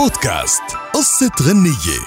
بودكاست. قصة غنية.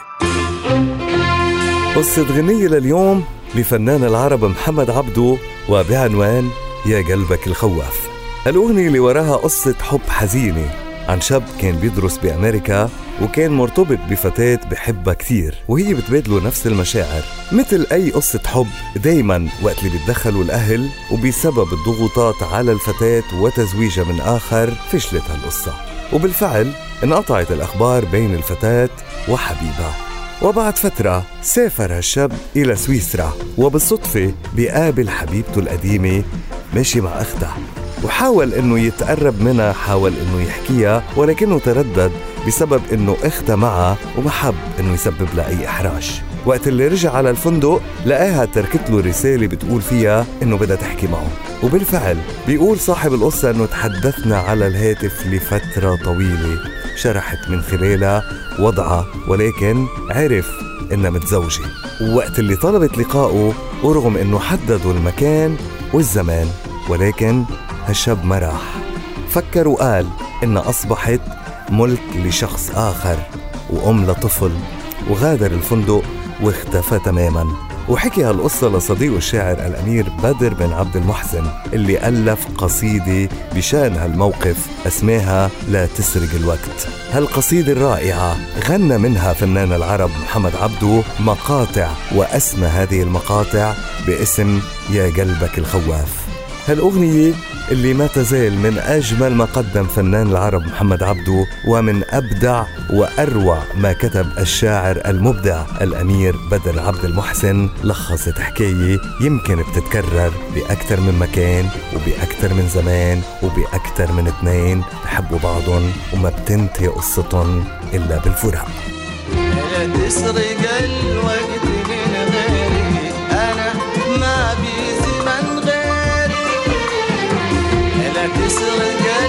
قصة غنية لليوم لفنان العرب محمد عبدو وبعنوان يا قلبك الخواف الأغنية اللي وراها قصة حب حزينة. عن شاب كان بيدرس بأمريكا وكان مرتبط بفتاة بحبها كثير وهي بتبادله نفس المشاعر. مثل أي قصة حب دايما وقت اللي بيتدخلوا الأهل وبسبب الضغوطات على الفتاة وتزويجها من آخر فشلت هالقصة. وبالفعل انقطعت الأخبار بين الفتاة وحبيبها. وبعد فترة سافر الشاب إلى سويسرا وبالصدفة بيقابل حبيبته القديمة ماشي مع أختها. وحاول إنه يتقرب منها حاول إنه يحكيها ولكنه تردد بسبب إنه اختها معها وما حب إنه يسبب لها أي إحراج. وقت اللي رجع على الفندق لقاها تركت له رسالة بتقول فيها إنه بدها تحكي معه. وبالفعل بيقول صاحب القصة إنه تحدثنا على الهاتف لفترة طويلة شرحت من خلالها وضعها ولكن عرف إنها متزوجة. ووقت اللي طلبت لقائه ورغم إنه حددوا المكان والزمان ولكن هالشاب ما راح فكر وقال إنها أصبحت ملك لشخص آخر وأم لطفل وغادر الفندق واختفى تماما. وحكي هالقصة لصديقه الشاعر الأمير بدر بن عبد المحسن اللي ألف قصيدة بشأن هالموقف أسماها لا تسرق الوقت. هالقصيدة الرائعة غنى منها فنان العرب محمد عبدو مقاطع وأسمى هذه المقاطع باسم يا قلبك الخواف. هالأغنية اللي ما تزال من أجمل ما قدم فنان العرب محمد عبدو ومن أبدع وأروع ما كتب الشاعر المبدع الأمير بدر عبد المحسن لخصت حكاية يمكن بتتكرر بأكثر من مكان وبأكثر من زمان وبأكثر من اثنين بحبوا بعضهم وما بتنتهي قصتهم إلا بالفراق. تسرق الوقت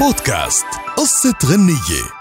بودكاست. قصة غنية.